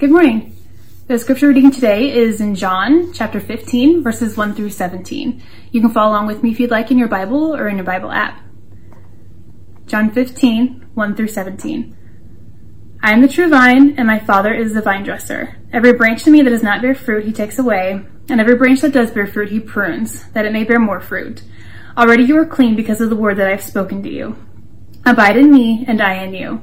Good morning. The scripture reading today is in John chapter 15, verses 1 through 17. You can follow along with me if you'd like in your Bible or in your Bible app. John 15, 1 through 17. I am the true vine, and my Father is the vine dresser. Every branch in me that does not bear fruit, he takes away, and every branch that does bear fruit, he prunes, that it may bear more fruit. Already you are clean because of the word that I have spoken to you. Abide in me, and I in you.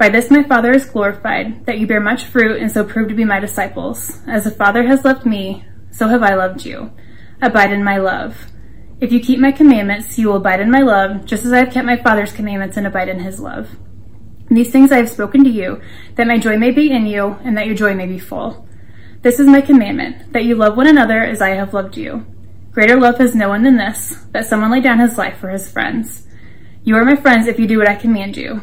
By this my Father is glorified, that you bear much fruit and so prove to be my disciples. As the Father has loved me, so have I loved you. Abide in my love. If you keep my commandments, you will abide in my love, just as I have kept my Father's commandments and abide in his love. These things I have spoken to you, that my joy may be in you, and that your joy may be full. This is my commandment, that you love one another as I have loved you. Greater love has no one than this, that someone lay down his life for his friends. You are my friends if you do what I command you.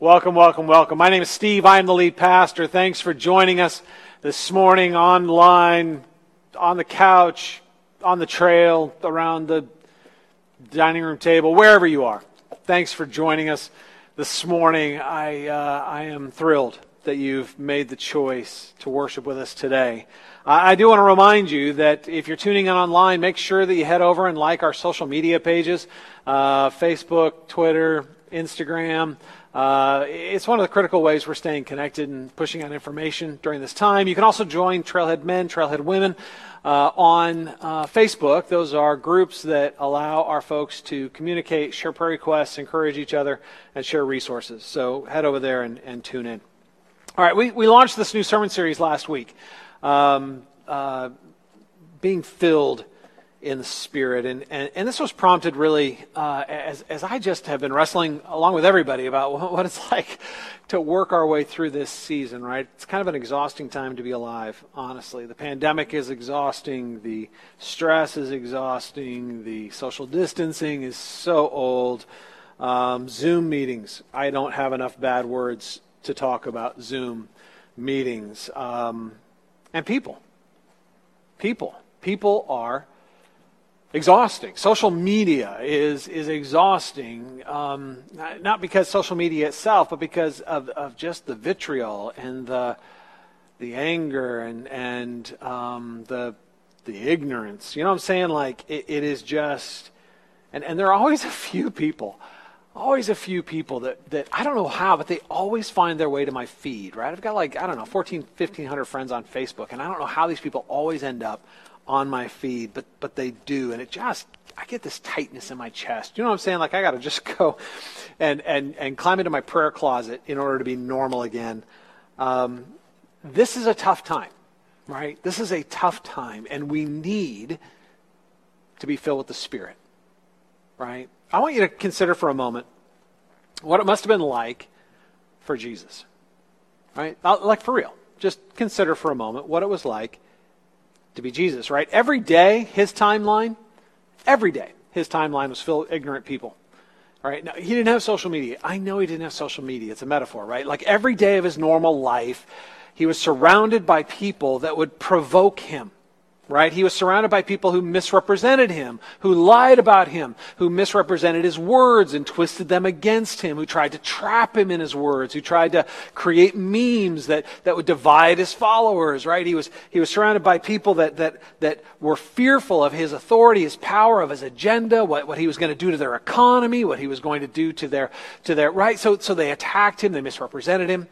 Welcome, welcome, welcome. My name is Steve. I am the lead pastor. Thanks for joining us this morning online, on the couch, on the trail, around the dining room table, wherever you are. Thanks for joining us this morning. I, uh, I am thrilled that you've made the choice to worship with us today. I do want to remind you that if you're tuning in online, make sure that you head over and like our social media pages uh, Facebook, Twitter, Instagram. Uh, it's one of the critical ways we're staying connected and pushing out information during this time. You can also join Trailhead Men, Trailhead Women uh, on uh, Facebook. Those are groups that allow our folks to communicate, share prayer requests, encourage each other, and share resources. So head over there and, and tune in. All right, we, we launched this new sermon series last week, um, uh, being filled in the Spirit. And, and, and this was prompted really uh, as, as I just have been wrestling along with everybody about what it's like to work our way through this season, right? It's kind of an exhausting time to be alive, honestly. The pandemic is exhausting, the stress is exhausting, the social distancing is so old. Um, Zoom meetings, I don't have enough bad words to talk about Zoom meetings. Um, and people. People. People are exhausting. Social media is is exhausting, um, not because social media itself, but because of, of just the vitriol and the the anger and and um, the the ignorance. You know what I'm saying? Like it, it is just, and and there are always a few people. Always a few people that, that I don't know how, but they always find their way to my feed, right? I've got like, I don't know, 14, 1500 friends on Facebook, and I don't know how these people always end up on my feed, but but they do, and it just I get this tightness in my chest. You know what I'm saying? Like I got to just go and and and climb into my prayer closet in order to be normal again. Um, this is a tough time, right? This is a tough time, and we need to be filled with the Spirit, right? I want you to consider for a moment what it must have been like for Jesus, right? Like for real. Just consider for a moment what it was like to be Jesus, right? Every day, his timeline, every day, his timeline was filled with ignorant people. Right? Now, he didn't have social media. I know he didn't have social media. It's a metaphor, right? Like every day of his normal life, he was surrounded by people that would provoke him right? He was surrounded by people who misrepresented him, who lied about him, who misrepresented his words and twisted them against him, who tried to trap him in his words, who tried to create memes that, that would divide his followers, right? He was, he was surrounded by people that, that, that were fearful of his authority, his power, of his agenda, what, what he was going to do to their economy, what he was going to do to their, to their, right? So, so they attacked him, they misrepresented him.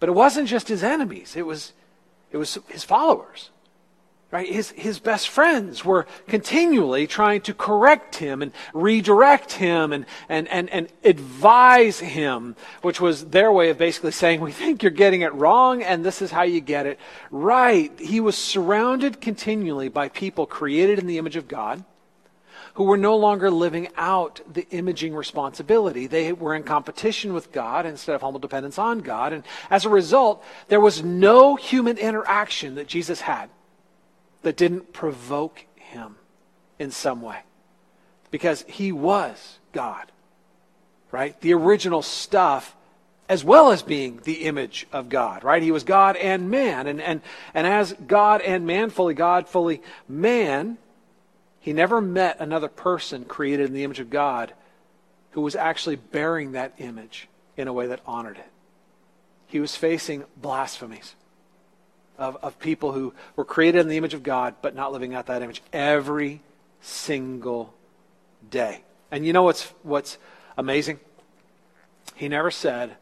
But it wasn't just his enemies, it was, it was his followers. Right? His, his best friends were continually trying to correct him and redirect him and, and, and, and advise him, which was their way of basically saying, We think you're getting it wrong, and this is how you get it right. He was surrounded continually by people created in the image of God who were no longer living out the imaging responsibility. They were in competition with God instead of humble dependence on God. And as a result, there was no human interaction that Jesus had that didn't provoke him in some way. Because he was God, right? The original stuff, as well as being the image of God, right? He was God and man. And, and, and as God and man, fully God, fully man, he never met another person created in the image of God who was actually bearing that image in a way that honored it. He was facing blasphemies of, of people who were created in the image of God, but not living out that image every single day. And you know what's, what's amazing? He never said,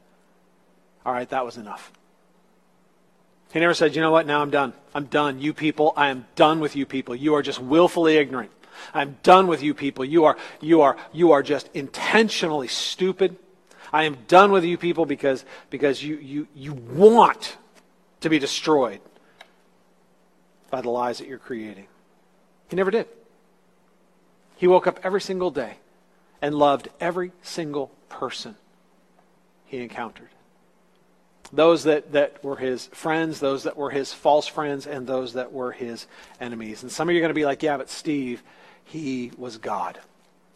All right, that was enough. He never said, You know what? Now I'm done. I'm done. You people, I am done with you people. You are just willfully ignorant. I'm done with you people. You are, you are, you are just intentionally stupid. I am done with you people because, because you, you, you want to be destroyed by the lies that you're creating. He never did. He woke up every single day and loved every single person he encountered. Those that, that were his friends, those that were his false friends, and those that were his enemies. And some of you are going to be like, yeah, but Steve, he was God.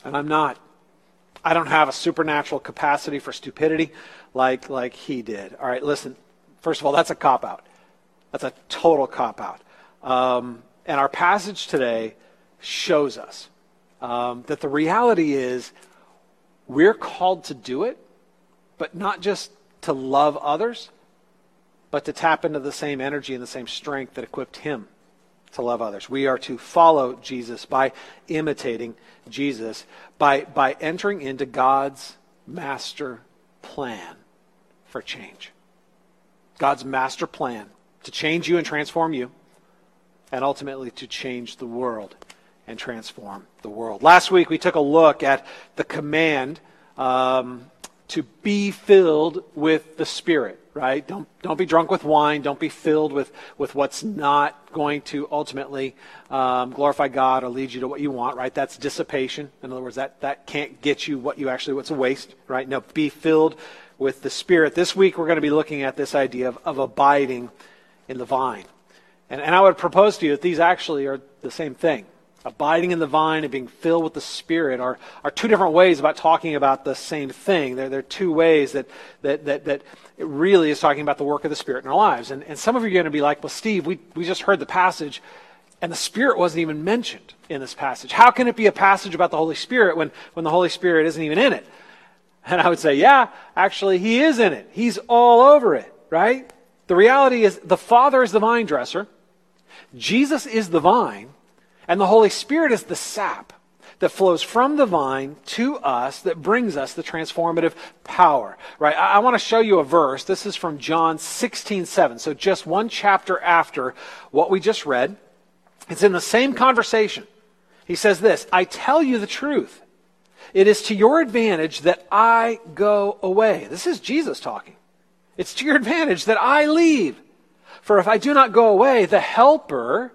And I'm not. I don't have a supernatural capacity for stupidity like, like he did. All right, listen. First of all, that's a cop out. That's a total cop out. Um, and our passage today shows us um, that the reality is we're called to do it, but not just to love others, but to tap into the same energy and the same strength that equipped him to love others. We are to follow Jesus by imitating Jesus, by, by entering into God's master plan for change. God's master plan to change you and transform you, and ultimately to change the world and transform the world. Last week we took a look at the command um, to be filled with the Spirit, right? Don't, don't be drunk with wine. Don't be filled with, with what's not going to ultimately um, glorify God or lead you to what you want, right? That's dissipation. In other words, that, that can't get you what you actually, what's a waste, right? No, be filled with the Spirit. This week we're going to be looking at this idea of, of abiding in the vine. And, and I would propose to you that these actually are the same thing abiding in the vine and being filled with the Spirit are, are two different ways about talking about the same thing. They're, they're two ways that, that, that, that it really is talking about the work of the Spirit in our lives. And, and some of you are going to be like, well, Steve, we, we just heard the passage, and the Spirit wasn't even mentioned in this passage. How can it be a passage about the Holy Spirit when, when the Holy Spirit isn't even in it? And I would say, yeah, actually, He is in it. He's all over it, right? The reality is the Father is the vine dresser, Jesus is the vine, and the Holy Spirit is the sap that flows from the vine to us that brings us the transformative power. Right? I, I want to show you a verse. This is from John 16, 7. So just one chapter after what we just read. It's in the same conversation. He says this I tell you the truth. It is to your advantage that I go away. This is Jesus talking. It's to your advantage that I leave. For if I do not go away, the Helper,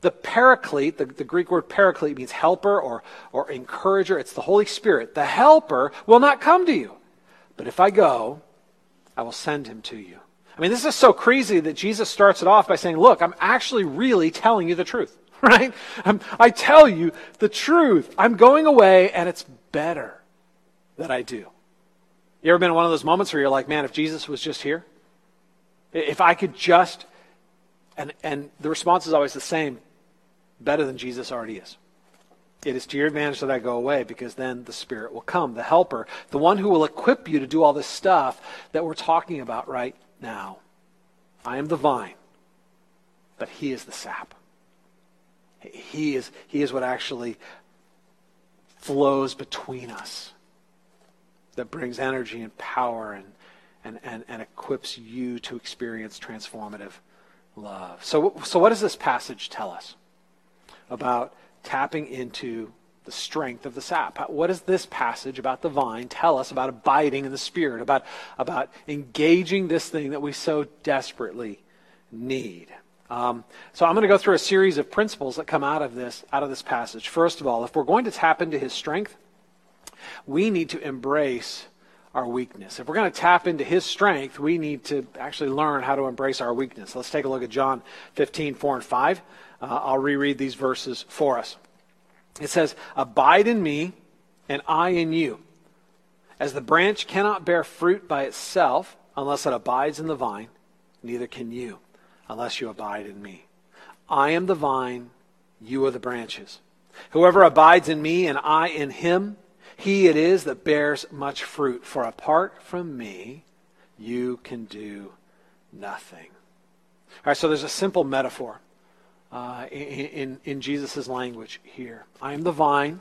the paraclete, the, the, Greek word paraclete means helper or, or encourager. It's the Holy Spirit. The helper will not come to you. But if I go, I will send him to you. I mean, this is so crazy that Jesus starts it off by saying, Look, I'm actually really telling you the truth, right? I'm, I tell you the truth. I'm going away, and it's better that I do. You ever been in one of those moments where you're like, Man, if Jesus was just here, if I could just, and, and the response is always the same better than Jesus already is. It is to your advantage that I go away because then the Spirit will come, the helper, the one who will equip you to do all this stuff that we're talking about right now. I am the vine, but He is the sap. He is, he is what actually flows between us that brings energy and power and, and, and, and equips you to experience transformative love. So, so what does this passage tell us about tapping into the strength of the sap? What does this passage about the vine tell us about abiding in the Spirit, about, about engaging this thing that we so desperately need? Um, so I'm going to go through a series of principles that come out of this out of this passage. First of all, if we're going to tap into His strength, we need to embrace our weakness. If we're going to tap into his strength, we need to actually learn how to embrace our weakness. Let's take a look at John 15, 4 and 5. Uh, I'll reread these verses for us. It says, Abide in me, and I in you. As the branch cannot bear fruit by itself unless it abides in the vine, neither can you unless you abide in me. I am the vine, you are the branches. Whoever abides in me and I in him, he it is that bears much fruit, for apart from me, you can do nothing. All right, so there's a simple metaphor uh, in, in, in Jesus' language here. I am the vine,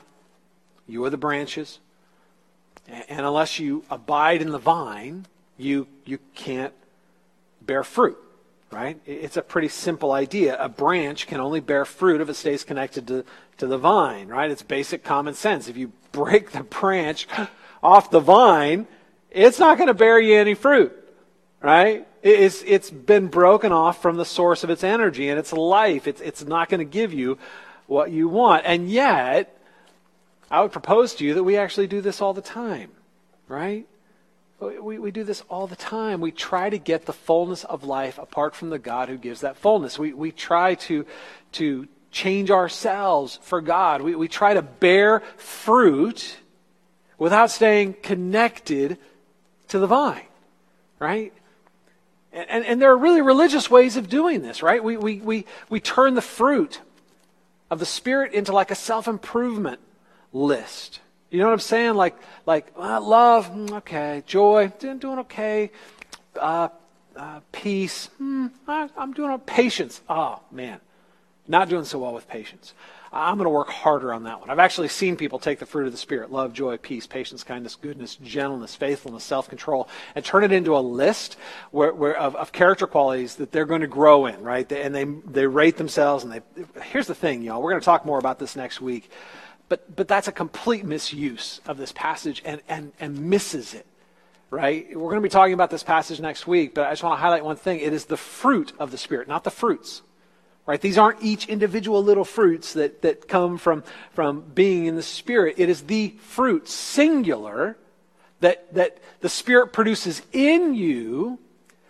you are the branches, and unless you abide in the vine, you, you can't bear fruit right? It's a pretty simple idea. A branch can only bear fruit if it stays connected to, to the vine, right? It's basic common sense. If you break the branch off the vine, it's not going to bear you any fruit, right? It's, it's been broken off from the source of its energy and its life. It's, it's not going to give you what you want. And yet, I would propose to you that we actually do this all the time, right? We, we do this all the time. We try to get the fullness of life apart from the God who gives that fullness. We, we try to, to change ourselves for God. We, we try to bear fruit without staying connected to the vine, right? And, and, and there are really religious ways of doing this, right? We, we, we, we turn the fruit of the Spirit into like a self improvement list. You know what I'm saying? Like, like uh, love, mm, okay. Joy, doing okay. Uh, uh, peace, hmm, I, am doing okay. Patience, oh man, not doing so well with patience. I'm going to work harder on that one. I've actually seen people take the fruit of the Spirit love, joy, peace, patience, kindness, goodness, gentleness, faithfulness, self control and turn it into a list where, where, of, of character qualities that they're going to grow in, right? And they, they rate themselves. And they, here's the thing, y'all. We're going to talk more about this next week. But, but that's a complete misuse of this passage and, and, and misses it, right? We're going to be talking about this passage next week, but I just want to highlight one thing. It is the fruit of the Spirit, not the fruits, right? These aren't each individual little fruits that, that come from, from being in the Spirit. It is the fruit, singular, that, that the Spirit produces in you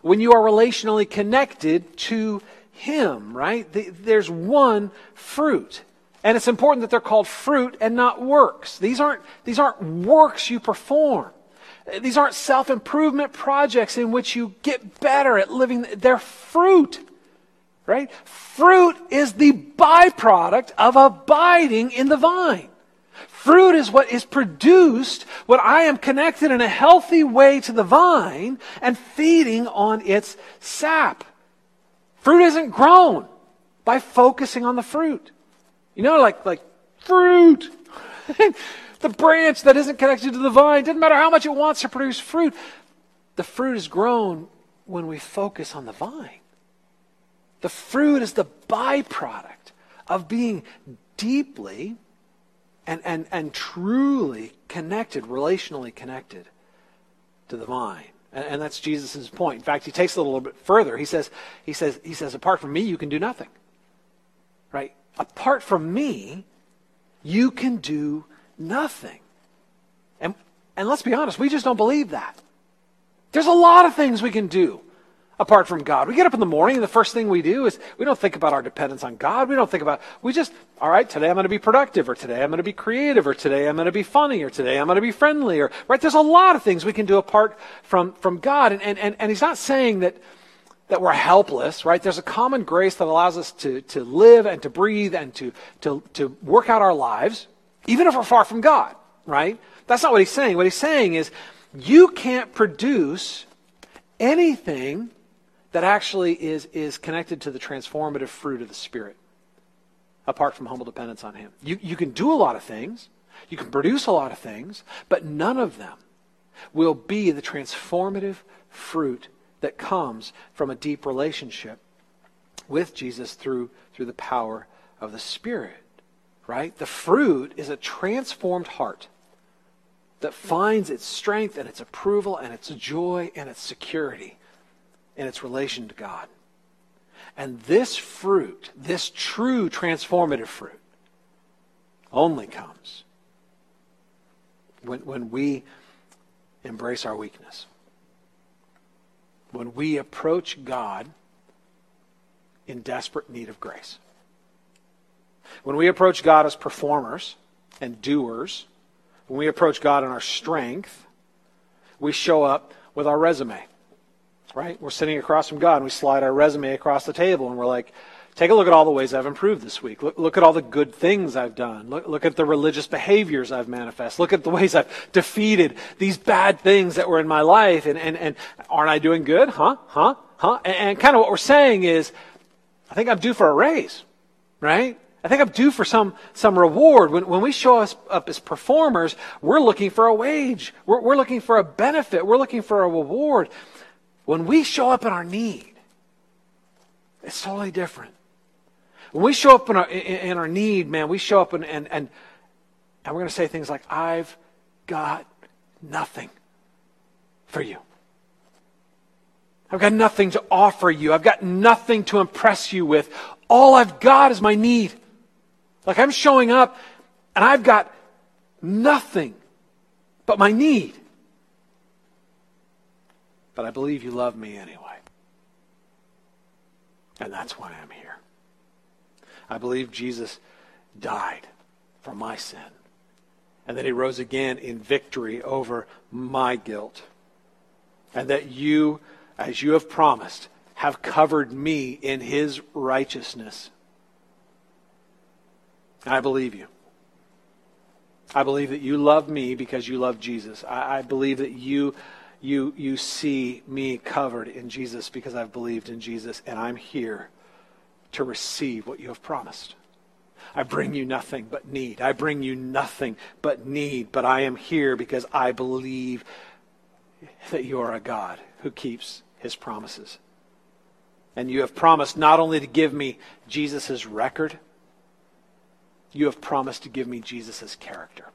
when you are relationally connected to Him, right? The, there's one fruit. And it's important that they're called fruit and not works. These aren't, these aren't works you perform. These aren't self improvement projects in which you get better at living. They're fruit, right? Fruit is the byproduct of abiding in the vine. Fruit is what is produced when I am connected in a healthy way to the vine and feeding on its sap. Fruit isn't grown by focusing on the fruit. You know, like, like fruit. the branch that isn't connected to the vine, doesn't matter how much it wants to produce fruit. The fruit is grown when we focus on the vine. The fruit is the byproduct of being deeply and, and, and truly connected, relationally connected to the vine. And, and that's Jesus' point. In fact, he takes it a little bit further. He says, he says, he says, apart from me, you can do nothing. Right? Apart from me, you can do nothing. And, and let's be honest, we just don't believe that. There's a lot of things we can do apart from God. We get up in the morning and the first thing we do is we don't think about our dependence on God. We don't think about, we just, all right, today I'm going to be productive or today I'm going to be creative or today I'm going to be funny or today I'm going to be friendly or, right? There's a lot of things we can do apart from, from God. And, and, and, and he's not saying that, that we're helpless, right? There's a common grace that allows us to, to live and to breathe and to, to, to work out our lives, even if we're far from God, right? That's not what he's saying. What he's saying is you can't produce anything that actually is, is connected to the transformative fruit of the Spirit apart from humble dependence on Him. You, you can do a lot of things, you can produce a lot of things, but none of them will be the transformative fruit that comes from a deep relationship with Jesus through, through the power of the Spirit, right? The fruit is a transformed heart that finds its strength and its approval and its joy and its security in its relation to God. And this fruit, this true transformative fruit, only comes when, when we embrace our weakness. When we approach God in desperate need of grace. When we approach God as performers and doers, when we approach God in our strength, we show up with our resume. Right? We're sitting across from God and we slide our resume across the table and we're like, take a look at all the ways I've improved this week. Look, look at all the good things I've done. Look, look at the religious behaviors I've manifested. Look at the ways I've defeated these bad things that were in my life. And, and, and aren't I doing good? Huh? Huh? Huh? And, and kind of what we're saying is, I think I'm due for a raise, right? I think I'm due for some, some reward. When, when we show us up as performers, we're looking for a wage. We're, we're looking for a benefit. We're looking for a reward. When we show up in our need, it's totally different. When we show up in our, in, in our need, man, we show up and, and, and, and we're going to say things like, I've got nothing for you. I've got nothing to offer you. I've got nothing to impress you with. All I've got is my need. Like I'm showing up and I've got nothing but my need. But I believe you love me anyway. And that's why I'm here. I believe Jesus died for my sin. And that he rose again in victory over my guilt. And that you as you have promised, have covered me in his righteousness. I believe you. I believe that you love me because you love Jesus. I, I, believe that you, you, you see me covered in Jesus because I've believed in Jesus, and I'm here to receive what you have promised. I bring you nothing but need. I bring you nothing but need, but I am here because I believe that you are a God who keeps his promises. And you have promised not only to give me Jesus' record, you have promised to give me Jesus' character.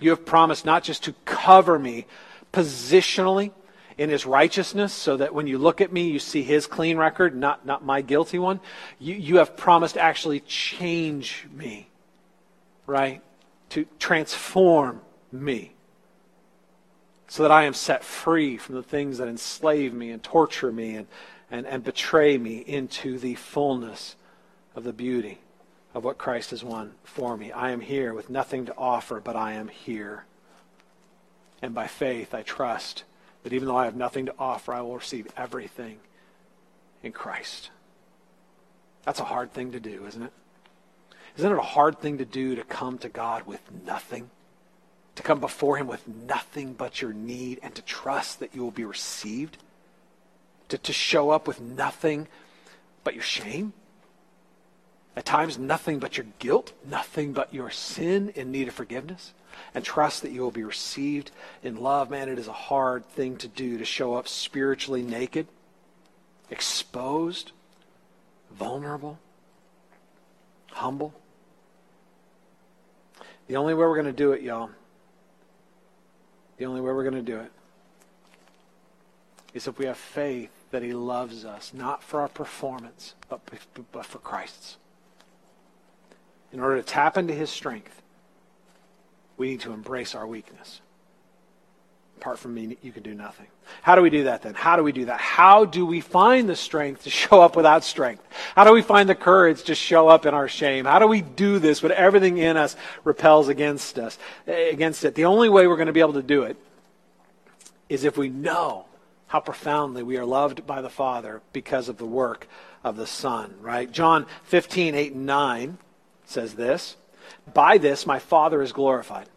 You have promised not just to cover me positionally in his righteousness so that when you look at me, you see his clean record, not, not my guilty one. You, you have promised to actually change me, right? To transform me so that I am set free from the things that enslave me and torture me and, and, and betray me into the fullness of the beauty of what Christ has won for me. I am here with nothing to offer, but I am here. And by faith, I trust that even though I have nothing to offer, I will receive everything in Christ. That's a hard thing to do, isn't it? Isn't it a hard thing to do to come to God with nothing? to come before Him with nothing but your need and to trust that you will be received, to, to show up with nothing but your shame, at times nothing but your guilt, nothing but your sin in need of forgiveness, and trust that you will be received in love. Man, it is a hard thing to do to show up spiritually naked, exposed, vulnerable, humble. The only way we're going to do it, y'all, the only way we're going to do it is if we have faith that He loves us, not for our performance, but, but for Christ's. In order to tap into His strength, we need to embrace our weakness. Apart from me, you can do nothing. How do we do that then? How do we do that? How do we find the strength to show up without strength? How do we find the courage to show up in our shame? How do we do this when everything in us repels against us, against it? The only way we're going to be able to do it is if we know how profoundly we are loved by the Father because of the work of the Son, right? John 15, 8 and 9 says this By this my Father is glorified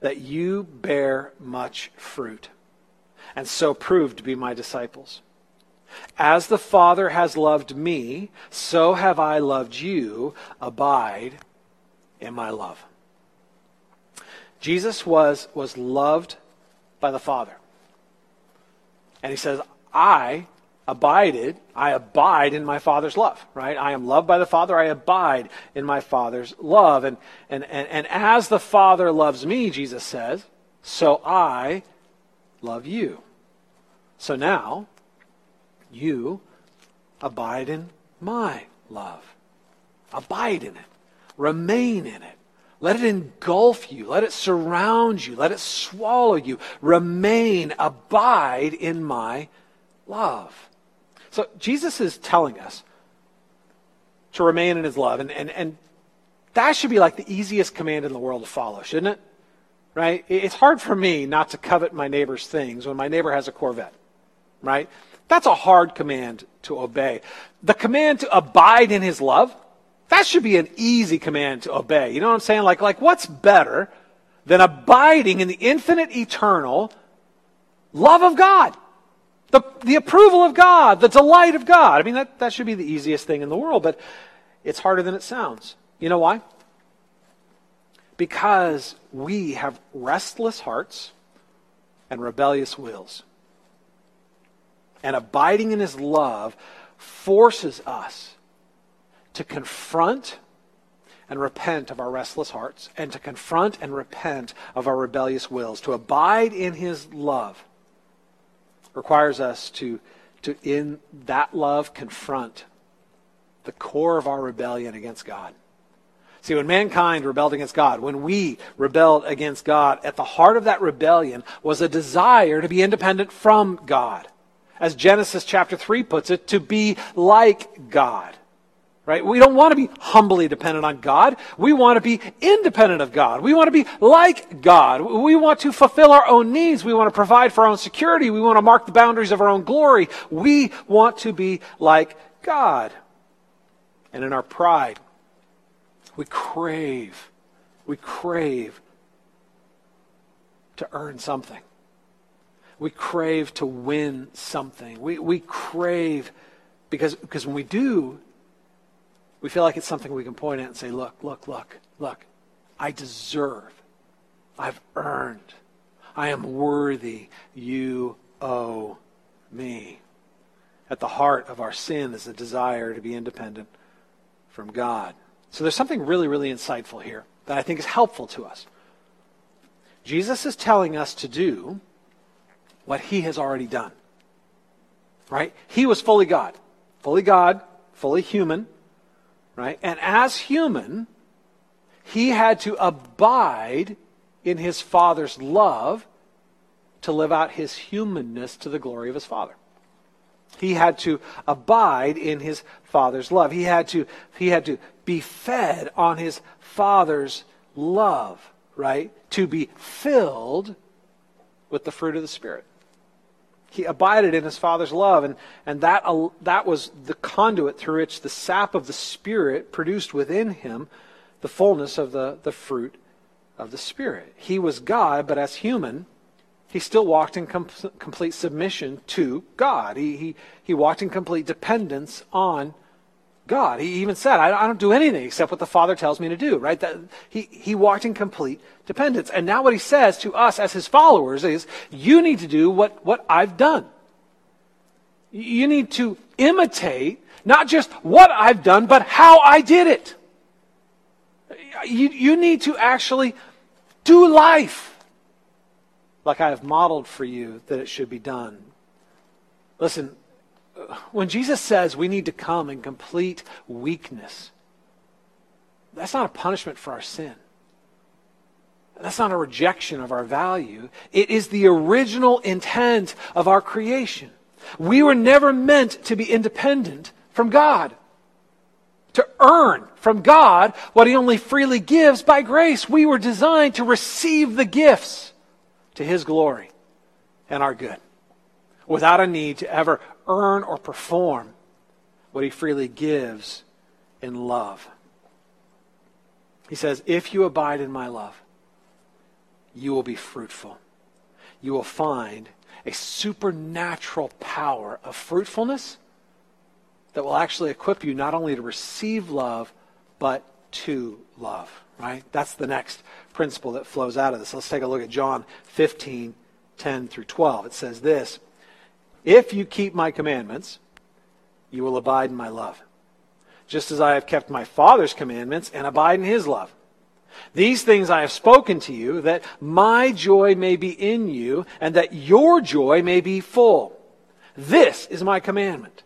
that you bear much fruit, and so prove to be my disciples. As the Father has loved me, so have I loved you. Abide in my love. Jesus was, was loved by the Father. And he says, I abided, I abide in my Father's love, right? I am loved by the Father, I abide in my Father's love. And, and, and, and as the Father loves me, Jesus says, so I love you. So now, you abide in my love. Abide in it. Remain in it. Let it engulf you. Let it surround you. Let it swallow you. Remain, abide in my love. So Jesus is telling us to remain in his love. And, and, and that should be like the easiest command in the world to follow, shouldn't it? Right? It's hard for me not to covet my neighbor's things when my neighbor has a Corvette. Right? That's a hard command to obey. The command to abide in his love, that should be an easy command to obey. You know what I'm saying? Like, like what's better than abiding in the infinite, eternal love of God? The, the approval of God, the delight of God. I mean, that, that should be the easiest thing in the world, but it's harder than it sounds. You know why? Because we have restless hearts and rebellious wills. And abiding in His love forces us to confront and repent of our restless hearts and to confront and repent of our rebellious wills. To abide in His love requires us to, to, in that love, confront the core of our rebellion against God. See, when mankind rebelled against God, when we rebelled against God, at the heart of that rebellion was a desire to be independent from God. As Genesis chapter 3 puts it, to be like God. Right? We don't want to be humbly dependent on God. We want to be independent of God. We want to be like God. We want to fulfill our own needs. We want to provide for our own security. We want to mark the boundaries of our own glory. We want to be like God. And in our pride, we crave, we crave to earn something. We crave to win something. We, we crave because, because when we do, we feel like it's something we can point at and say, look, look, look, look. I deserve. I've earned. I am worthy. You owe me. At the heart of our sin is a desire to be independent from God. So there's something really, really insightful here that I think is helpful to us. Jesus is telling us to do what he has already done. Right? He was fully God. Fully God, fully human Right? And as human, he had to abide in his Father's love to live out his humanness to the glory of his Father. He had to abide in his Father's love. He had to, he had to be fed on his Father's love, right? To be filled with the fruit of the Spirit he abided in his father's love and, and that, that was the conduit through which the sap of the spirit produced within him the fullness of the, the fruit of the spirit. He was god but as human he still walked in com- complete submission to god. He, he, he walked in complete dependence on God. He even said, I, don't do anything except what the Father tells me to do, right? That, he, he walked in complete dependence. And now what he says to us as his followers is, you need to do what, what I've done. You need to imitate not just what I've done, but how I did it. You, you need to actually do life like I have modeled for you that it should be done. Listen, when Jesus says we need to come in complete weakness, that's not a punishment for our sin. That's not a rejection of our value. It is the original intent of our creation. We were never meant to be independent from God, to earn from God what He only freely gives by grace. We were designed to receive the gifts to His glory and our good without a need to ever earn or perform what he freely gives in love. He says, If you abide in my love, you will be fruitful. You will find a supernatural power of fruitfulness that will actually equip you not only to receive love, but to love. Right? That's the next principle that flows out of this. Let's take a look at John 15, 10 through 12. It says this If you keep my commandments, you will abide in my love, just as I have kept my Father's commandments and abide in his love. These things I have spoken to you, that my joy may be in you, and that your joy may be full. This is my commandment,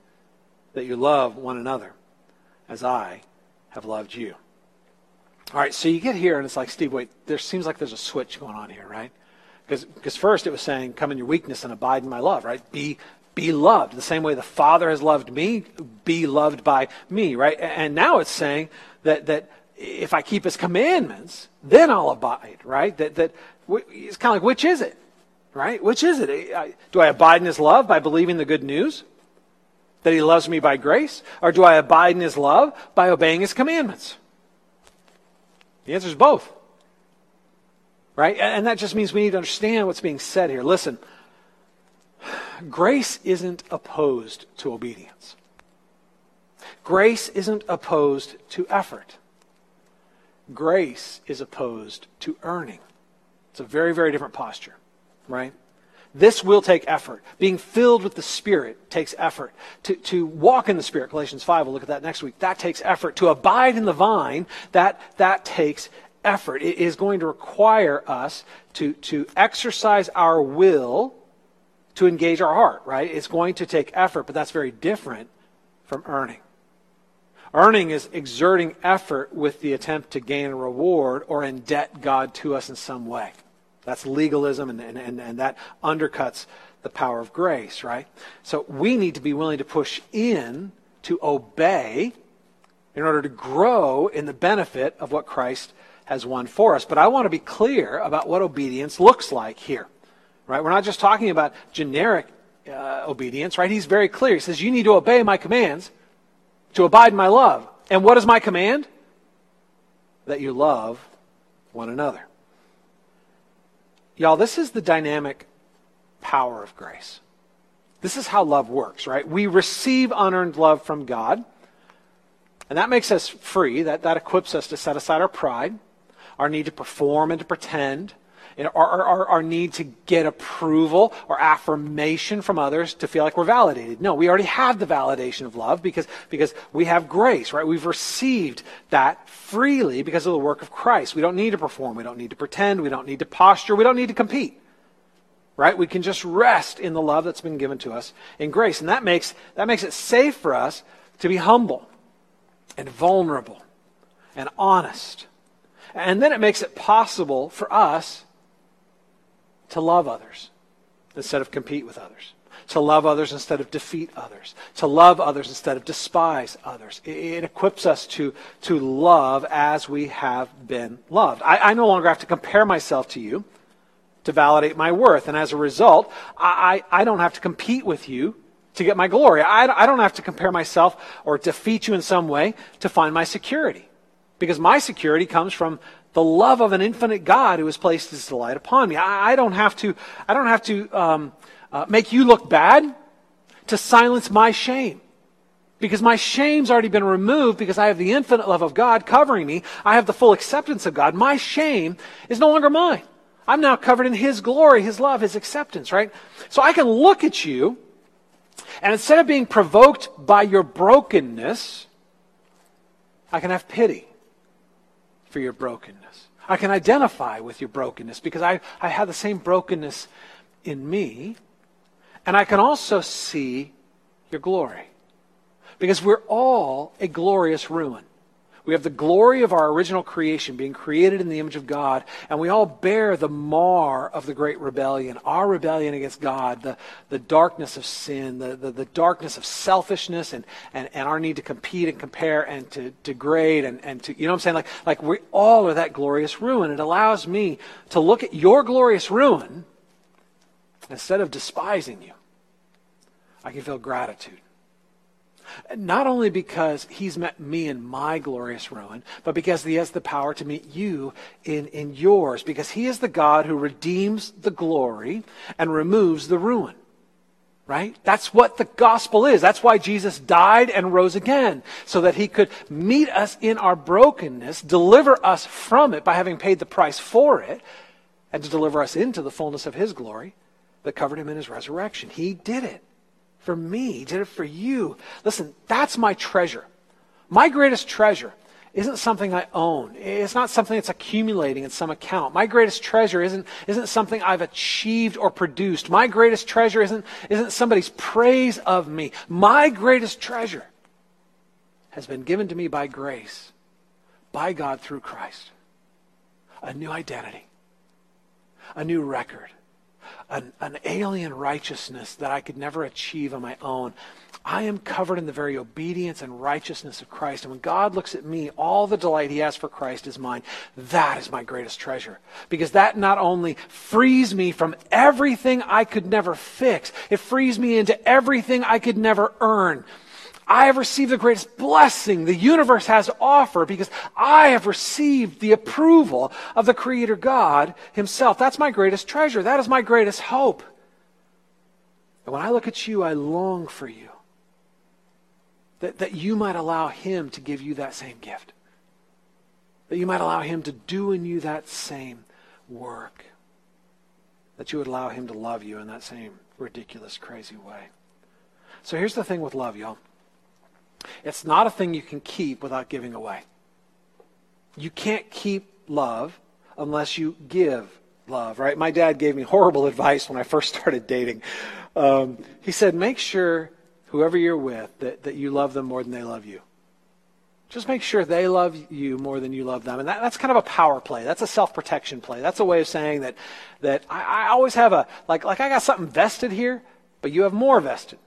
that you love one another as I have loved you. All right, so you get here, and it's like, Steve, wait, there seems like there's a switch going on here, right? Because first it was saying, come in your weakness and abide in my love, right? Be, be loved. The same way the Father has loved me, be loved by me, right? And now it's saying that, that if I keep his commandments, then I'll abide, right? That, that it's kind of like, which is it? Right? Which is it? Do I abide in his love by believing the good news? That he loves me by grace? Or do I abide in his love by obeying his commandments? The answer is both. Right? And that just means we need to understand what's being said here. Listen, grace isn't opposed to obedience. Grace isn't opposed to effort. Grace is opposed to earning. It's a very, very different posture, right? This will take effort. Being filled with the Spirit takes effort. To, to walk in the Spirit, Galatians 5, we'll look at that next week, that takes effort. To abide in the vine, that, that takes effort. It is going to require us to, to exercise our will to engage our heart, right? It's going to take effort, but that's very different from earning. Earning is exerting effort with the attempt to gain a reward or indebt God to us in some way. That's legalism, and, and, and, that undercuts the power of grace, right? So we need to be willing to push in to obey in order to grow in the benefit of what Christ has won for us. But I want to be clear about what obedience looks like here. Right? We're not just talking about generic uh, obedience, right? He's very clear. He says, You need to obey my commands to abide in my love. And what is my command? That you love one another. Y'all, this is the dynamic power of grace. This is how love works, right? We receive unearned love from God, and that makes us free. That, that equips us to set aside our pride our need to perform and to pretend, our, our, our need to get approval or affirmation from others to feel like we're validated. No, we already have the validation of love because, because we have grace, right? We've received that freely because of the work of Christ. We don't need to perform. We don't need to pretend. We don't need to posture. We don't need to compete. Right? We can just rest in the love that's been given to us in grace. And that makes, that makes it safe for us to be humble and vulnerable and honest and then it makes it possible for us to love others instead of compete with others, to love others instead of defeat others, to love others instead of despise others. It, it equips us to, to love as we have been loved. I, I, no longer have to compare myself to you to validate my worth. And as a result, I, I, I don't have to compete with you to get my glory. I, I don't have to compare myself or defeat you in some way to find my security. Because my security comes from the love of an infinite God who has placed his delight upon me. I, I don't have to, I don't have to um, uh, make you look bad to silence my shame. Because my shame's already been removed because I have the infinite love of God covering me. I have the full acceptance of God. My shame is no longer mine. I'm now covered in His glory, His love, His acceptance, right? So I can look at you, and instead of being provoked by your brokenness, I can have pity for your brokenness. I can identify with your brokenness because I, I have the same brokenness in me. And I can also see your glory. Because we're all a glorious ruin. We have the glory of our original creation, being created in the image of God, and we all bear the mar of the great rebellion, our rebellion against God, the, the darkness of sin, the, the, the darkness of selfishness, and, and, and our need to compete and compare and to degrade and, and to, you know what I'm saying? Like, like we all are that glorious ruin. It allows me to look at your glorious ruin instead of despising you. I can feel gratitude. Not only because he's met me in my glorious ruin, but because he has the power to meet you in, in yours. Because he is the God who redeems the glory and removes the ruin. Right? That's what the gospel is. That's why Jesus died and rose again. So that he could meet us in our brokenness, deliver us from it by having paid the price for it, and to deliver us into the fullness of his glory that covered him in his resurrection. He did it. For me. He did it for you. Listen, that's my treasure. My greatest treasure isn't something I own. It's not something that's accumulating in some account. My greatest treasure isn't, isn't something I've achieved or produced. My greatest treasure isn't, isn't somebody's praise of me. My greatest treasure has been given to me by grace, by God through Christ. A new identity, a new record, an, an alien righteousness that I could never achieve on my own. I am covered in the very obedience and righteousness of Christ. And when God looks at me, all the delight he has for Christ is mine. That is my greatest treasure. Because that not only frees me from everything I could never fix, it frees me into everything I could never earn. I have received the greatest blessing the universe has to offer because I have received the approval of the Creator God Himself. That's my greatest treasure. That is my greatest hope. And when I look at you, I long for you that, that you might allow Him to give you that same gift. That you might allow Him to do in you that same work. That you would allow Him to love you in that same ridiculous, crazy way. So here's the thing with love, y'all it's not a thing you can keep without giving away. You can't keep love unless you give love, right? My dad gave me horrible advice when I first started dating. Um, he said, make sure whoever you're with, that, that you love them more than they love you. Just make sure they love you more than you love them. And that, that's kind of a power play. That's a self protection play. That's a way of saying that, that I, I always have a, like, like I got something vested here, but you have more vested,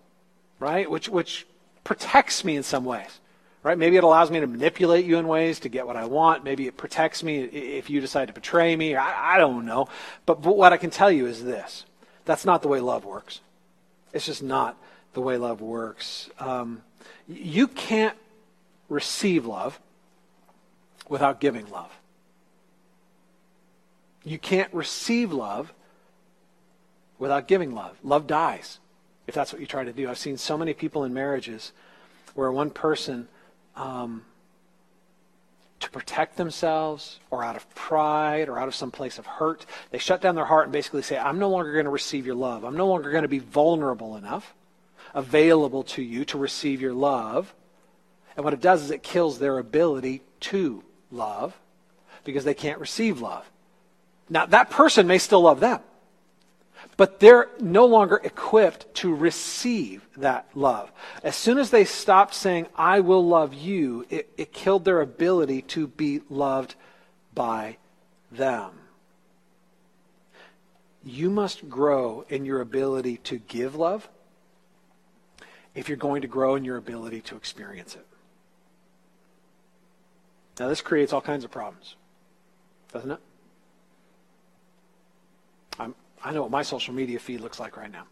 right? Which, which protects me in some ways, right? Maybe it allows me to manipulate you in ways to get what I want. Maybe it protects me if you decide to betray me. I, I don't know. But, but what I can tell you is this that's not the way love works. It's just not the way love works. Um, you can't receive love without giving love. You can't receive love without giving love. Love dies if that's what you try to do. I've seen so many people in marriages where one person, um, to protect themselves or out of pride or out of some place of hurt, they shut down their heart and basically say, I'm no longer going to receive your love. I'm no longer going to be vulnerable enough available to you to receive your love. And what it does is it kills their ability to love because they can't receive love. Now, that person may still love them, but they're no longer equipped to receive that love. As soon as they stopped saying, I will love you, it, it killed their ability to be loved by them. You must grow in your ability to give love if you're going to grow in your ability to experience it. Now, this creates all kinds of problems, doesn't it? I'm, I know what my social media feed looks like right now,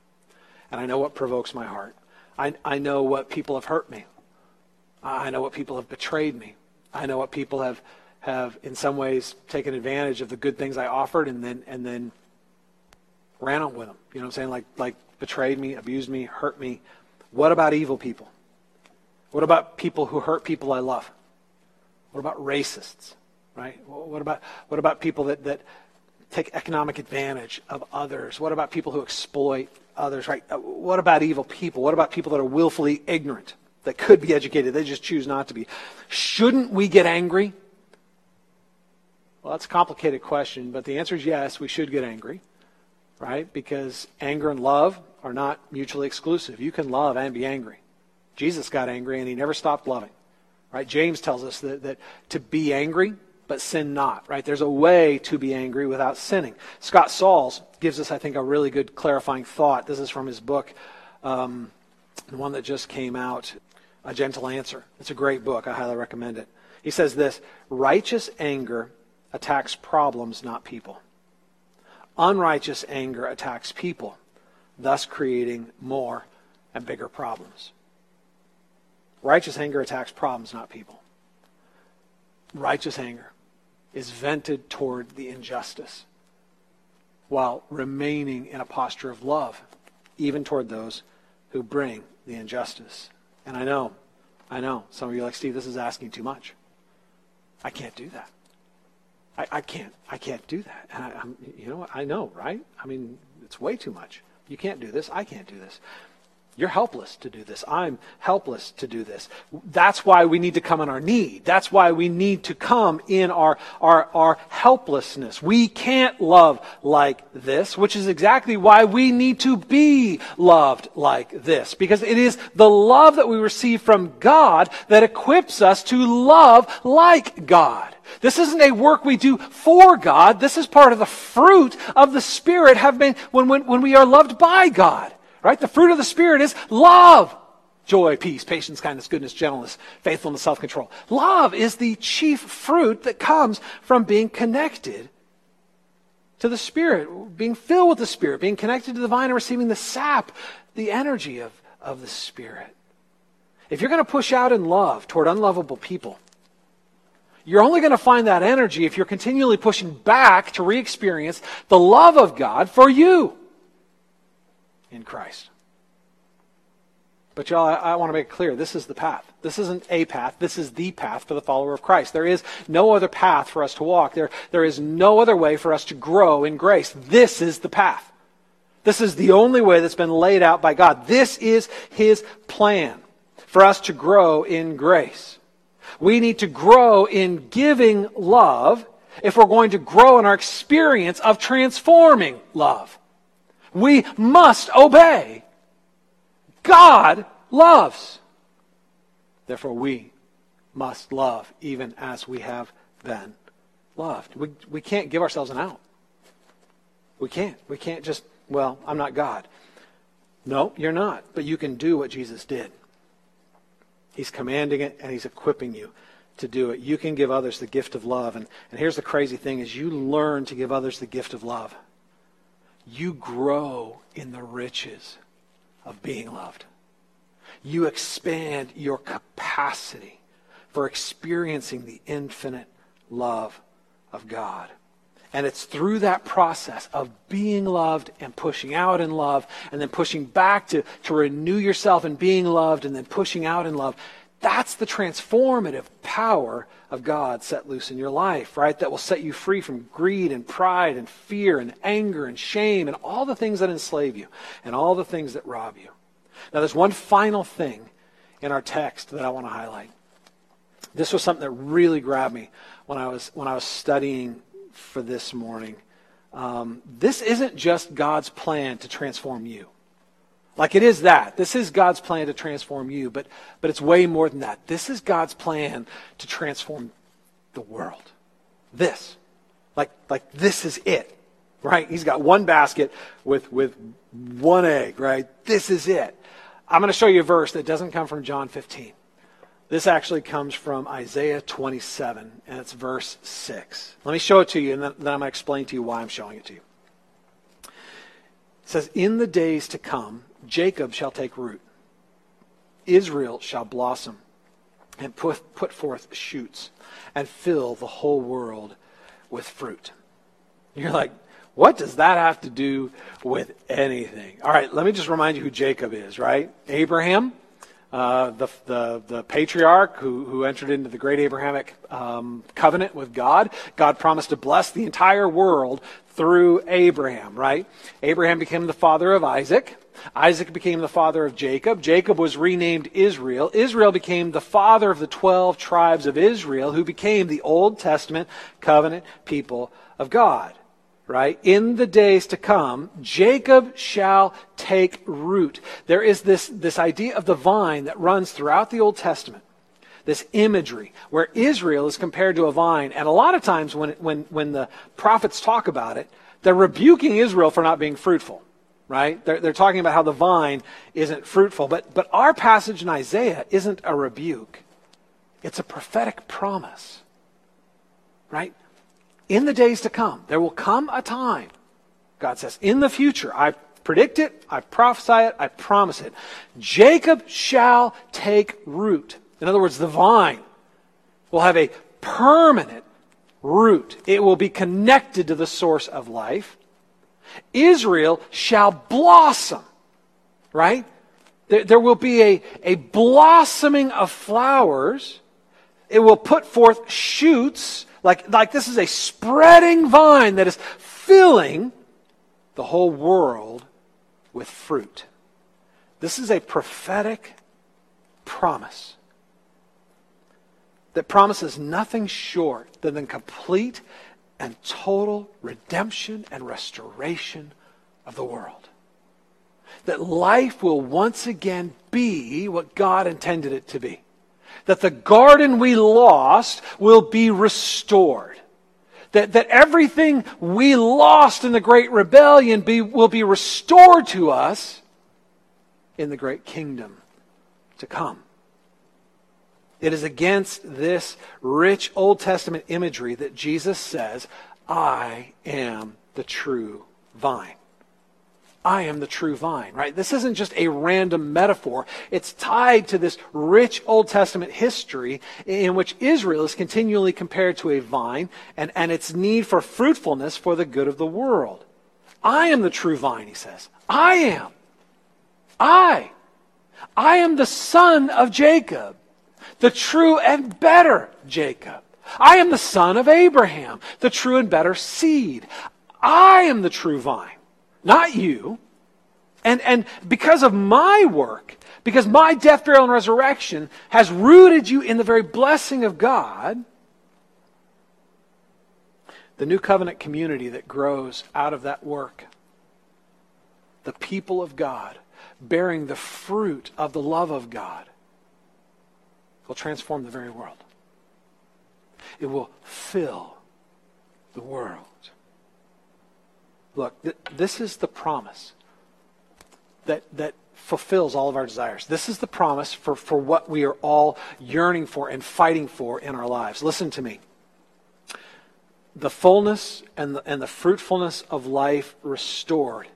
and I know what provokes my heart. I, I know what people have hurt me. I know what people have betrayed me. I know what people have, have in some ways taken advantage of the good things I offered and then and then ran on with them. You know what I'm saying? Like like betrayed me, abused me, hurt me, what about evil people? What about people who hurt people I love? What about racists? Right? What about what about people that, that take economic advantage of others? What about people who exploit others? Right? Uh, what about evil people? What about people that are willfully ignorant, that could be educated, they just choose not to be? Shouldn't we get angry? Well, that's a complicated question, but the answer is yes, we should get angry, right? Because anger and love are not mutually exclusive. You can love and be angry. Jesus got angry and he never stopped loving. Right? James tells us that, that to be angry, but sin not. Right? There's a way to be angry without sinning. Scott Sauls gives us, I think, a really good clarifying thought. This is from his book, um, the one that just came out, A Gentle Answer. It's a great book. I highly recommend it. He says this righteous anger attacks problems, not people. Unrighteous anger attacks people thus creating more and bigger problems. Righteous anger attacks problems, not people. Righteous anger is vented toward the injustice while remaining in a posture of love, even toward those who bring the injustice. And I know, I know, some of you are like, Steve, this is asking too much. I can't do that. I, I can't, I can't do that. And I, I'm, you know, I know, right? I mean, it's way too much. You can't do this. I can't do this. You're helpless to do this. I'm helpless to do this. That's why we need to come in our need. That's why we need to come in our, our, our helplessness. We can't love like this, which is exactly why we need to be loved like this. Because it is the love that we receive from God that equips us to love like God. This isn't a work we do for God. This is part of the fruit of the Spirit have been when, when, when we are loved by God. Right? The fruit of the Spirit is love. Joy, peace, patience, kindness, goodness, gentleness, faithfulness, self control. Love is the chief fruit that comes from being connected to the Spirit, being filled with the Spirit, being connected to the vine and receiving the sap, the energy of, of the Spirit. If you're going to push out in love toward unlovable people, you're only going to find that energy if you're continually pushing back to re experience the love of God for you in Christ. But y'all, I, I, want to make it clear this is the path. This isn't a path. This is the path for the follower of Christ. There is no other path for us to walk. There, there is no other way for us to grow in grace. This is the path. This is the only way that's been laid out by God. This is His plan for us to grow in grace. We need to grow in giving love if we're going to grow in our experience of transforming love. We must obey. God loves. Therefore, we must love even as we have been loved. We, we can't give ourselves an out. We can't. We can't just, well, I'm not God. No, you're not. But you can do what Jesus did. He's commanding it and he's equipping you to do it. You can give others the gift of love. And, and here's the crazy thing is you learn to give others the gift of love you grow in the riches of being loved. You expand your capacity for experiencing the infinite love of God. And it's through that process of being loved and pushing out in love and then pushing back to, to renew yourself and being loved and then pushing out in love that's the transformative power of God set loose in your life, right? That will set you free from greed and pride and fear and anger and shame and all the things that enslave you and all the things that rob you. Now, there's one final thing in our text that I want to highlight. This was something that really grabbed me when I was, when I was studying for this morning. Um, this isn't just God's plan to transform you. Like it is that. This is God's plan to transform you, but, but it's way more than that. This is God's plan to transform the world. This. Like, like this is it. Right? He's got one basket with, with one egg, right? This is it. I'm going to show you a verse that doesn't come from John 15. This actually comes from Isaiah 27, and it's verse 6. Let me show it to you, and then, then I'm going to explain to you why I'm showing it to you. It says, In the days to come, Jacob shall take root, Israel shall blossom and put, put forth shoots and fill the whole world with fruit. You're like, what does that have to do with anything? All right, let me just remind you who Jacob is, right? Abraham, uh, the, the, the, patriarch who, who entered into the great Abrahamic um, covenant with God. God promised to bless the entire world through Abraham, right? Abraham became the father of Isaac. Isaac became the father of Jacob. Jacob was renamed Israel. Israel became the father of the 12 tribes of Israel, who became the Old Testament covenant people of God. Right? In the days to come, Jacob shall take root. There is this, this idea of the vine that runs throughout the Old Testament this imagery where Israel is compared to a vine. And a lot of times when, when, when the prophets talk about it, they're rebuking Israel for not being fruitful right? They're, they're talking about how the vine isn't fruitful. But, but our passage in Isaiah isn't a rebuke, it's a prophetic promise, right? In the days to come, there will come a time, God says, in the future, I predict it, I prophesy it, I promise it. Jacob shall take root. In other words, the vine will have a permanent root. It will be connected to the source of life. Israel shall blossom, right? There, will be a, a blossoming of flowers. It will put forth shoots, like, like this is a spreading vine that is filling the whole world with fruit. This is a prophetic promise that promises nothing short than the complete and total redemption and restoration of the world. That life will once again be what God intended it to be. That the garden we lost will be restored. That, that everything we lost in the great rebellion be, will be restored to us in the great kingdom to come. It is against this rich Old Testament imagery that Jesus says, I am the true vine. I am the true vine, right? This isn't just a random metaphor. It's tied to this rich Old Testament history in which Israel is continually compared to a vine and, and its need for fruitfulness for the good of the world. I am the true vine, he says. I am. I. I am the son of Jacob, the true and better Jacob. I am the son of Abraham, the true and better seed. I am the true vine, not you. And, and because of my work, because my death, burial, and resurrection has rooted you in the very blessing of God, the new covenant community that grows out of that work, the people of God, bearing the fruit of the love of God will transform the very world. It will fill the world. Look, th- this is the promise that, that fulfills all of our desires. This is the promise for, for what we are all yearning for and fighting for in our lives. Listen to me. The fullness and the, and the fruitfulness of life restored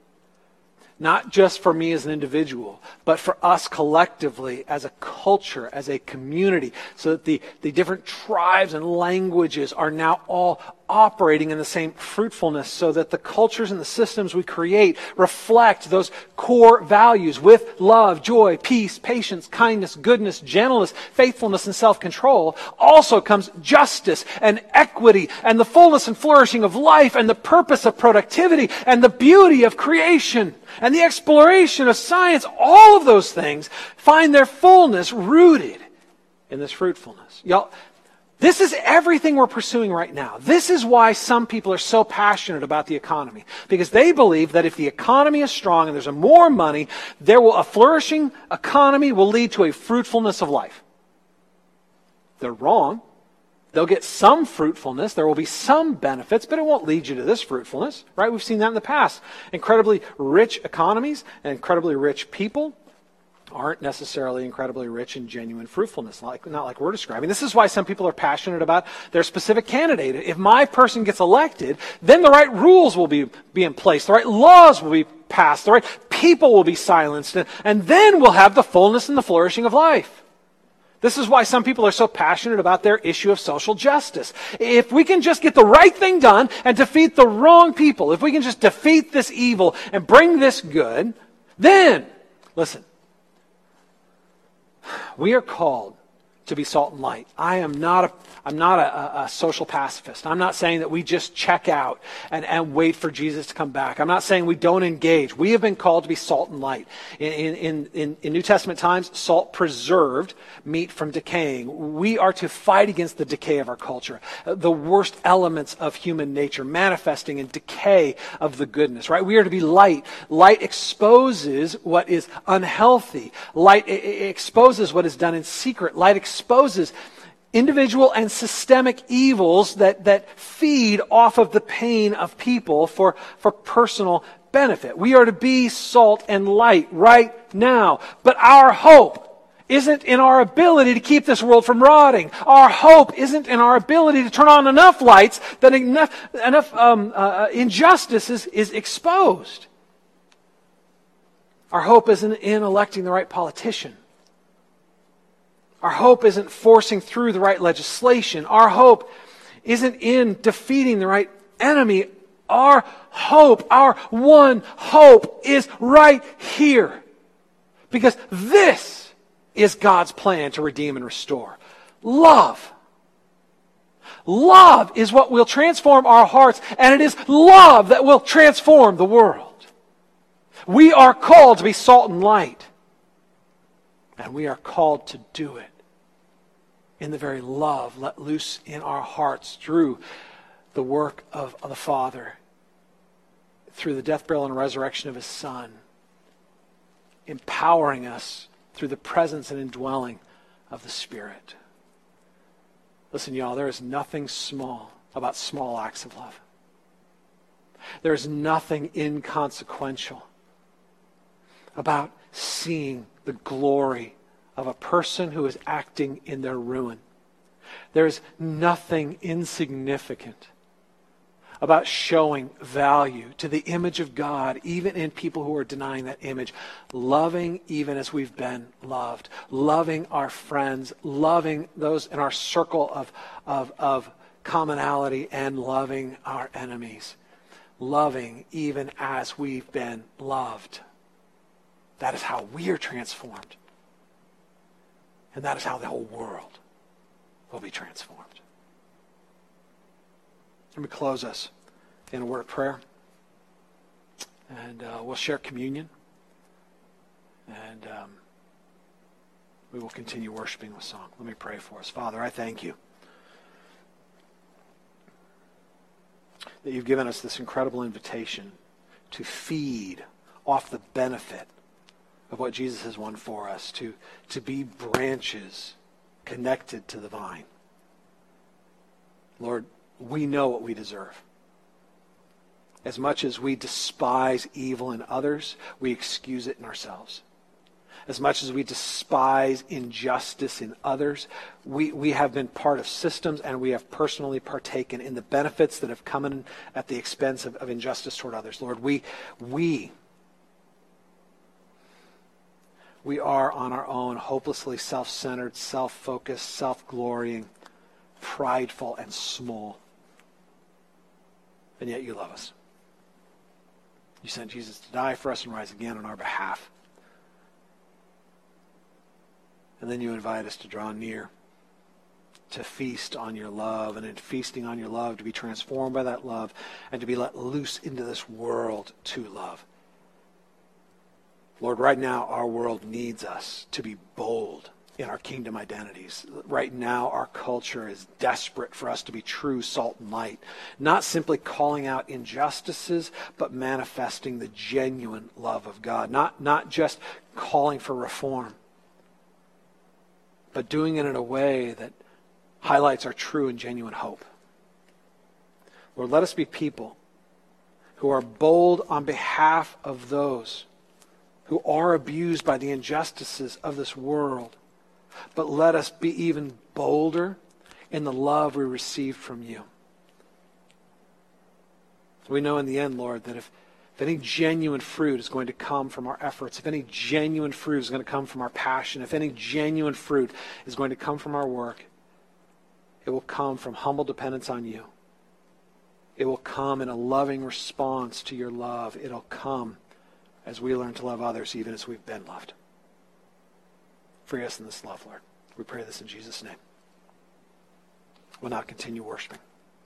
not just for me as an individual, but for us collectively as a culture, as a community, so that the, the different tribes and languages are now all operating in the same fruitfulness so that the cultures and the systems we create reflect those core values with love, joy, peace, patience, kindness, goodness, gentleness, faithfulness, and self-control. Also comes justice and equity and the fullness and flourishing of life and the purpose of productivity and the beauty of creation and the exploration of science. All of those things find their fullness rooted in this fruitfulness. Y'all, this is everything we're pursuing right now. This is why some people are so passionate about the economy. Because they believe that if the economy is strong and there's more money, there will, a flourishing economy will lead to a fruitfulness of life. They're wrong. They'll get some fruitfulness. There will be some benefits, but it won't lead you to this fruitfulness, right? We've seen that in the past. Incredibly rich economies and incredibly rich people aren't necessarily incredibly rich in genuine fruitfulness, like, not like we're describing. This is why some people are passionate about their specific candidate. If my person gets elected, then the right rules will be, be in place, the right laws will be passed, the right people will be silenced, and, and then we'll have the fullness and the flourishing of life. This is why some people are so passionate about their issue of social justice. If we can just get the right thing done and defeat the wrong people, if we can just defeat this evil and bring this good, then, listen, we are called to be salt and light. I am not a, I'm not a, a, social pacifist. I'm not saying that we just check out and, and wait for Jesus to come back. I'm not saying we don't engage. We have been called to be salt and light. In, in, in, in New Testament times, salt preserved meat from decaying. We are to fight against the decay of our culture, uh, the worst elements of human nature manifesting in decay of the goodness, right? We are to be light. Light exposes what is unhealthy. Light exposes what is done in secret. Light exposes exposes individual and systemic evils that, that feed off of the pain of people for, for personal benefit. We are to be salt and light right now. But our hope isn't in our ability to keep this world from rotting. Our hope isn't in our ability to turn on enough lights that enough, enough um, uh, injustice is, is exposed. Our hope isn't in electing the right politician. Our hope isn't forcing through the right legislation. Our hope isn't in defeating the right enemy. Our hope, our one hope is right here. Because this is God's plan to redeem and restore. Love. Love is what will transform our hearts, and it is love that will transform the world. We are called to be salt and light. And we are called to do it in the very love let loose in our hearts through the work of, the Father, through the death, burial, and resurrection of His Son, empowering us through the presence and indwelling of the Spirit. Listen, y'all, there is nothing small about small acts of love. There is nothing inconsequential about seeing the glory of a person who is acting in their ruin. There's nothing insignificant about showing value to the image of God, even in people who are denying that image. Loving even as we've been loved. Loving our friends. Loving those in our circle of, of, of commonality and loving our enemies. Loving even as we've been loved. That is how we are transformed. And that is how the whole world will be transformed. Let me close us in a word of prayer. And uh, we'll share communion. And um, we will continue worshiping with song. Let me pray for us. Father, I thank you that you've given us this incredible invitation to feed off the benefit of what Jesus has won for us, to, to be branches connected to the vine. Lord, we know what we deserve. As much as we despise evil in others, we excuse it in ourselves. As much as we despise injustice in others, we, we have been part of systems and we have personally partaken in the benefits that have come in at the expense of, of injustice toward others. Lord, we, we we are on our own, hopelessly self centered, self focused, self glorying, prideful, and small. And yet you love us. You sent Jesus to die for us and rise again on our behalf. And then you invite us to draw near, to feast on your love, and in feasting on your love, to be transformed by that love, and to be let loose into this world to love. Lord, right now our world needs us to be bold in our kingdom identities. Right now our culture is desperate for us to be true salt and light, not simply calling out injustices, but manifesting the genuine love of God, not, not just calling for reform, but doing it in a way that highlights our true and genuine hope. Lord, let us be people who are bold on behalf of those who are abused by the injustices of this world. But let us be even bolder in the love we receive from you. We know in the end, Lord, that if, if any genuine fruit is going to come from our efforts, if any genuine fruit is going to come from our passion, if any genuine fruit is going to come from our work, it will come from humble dependence on you. It will come in a loving response to your love. It'll come as we learn to love others even as we've been loved. Free us in this love, Lord. We pray this in Jesus' name. We'll now continue worshiping.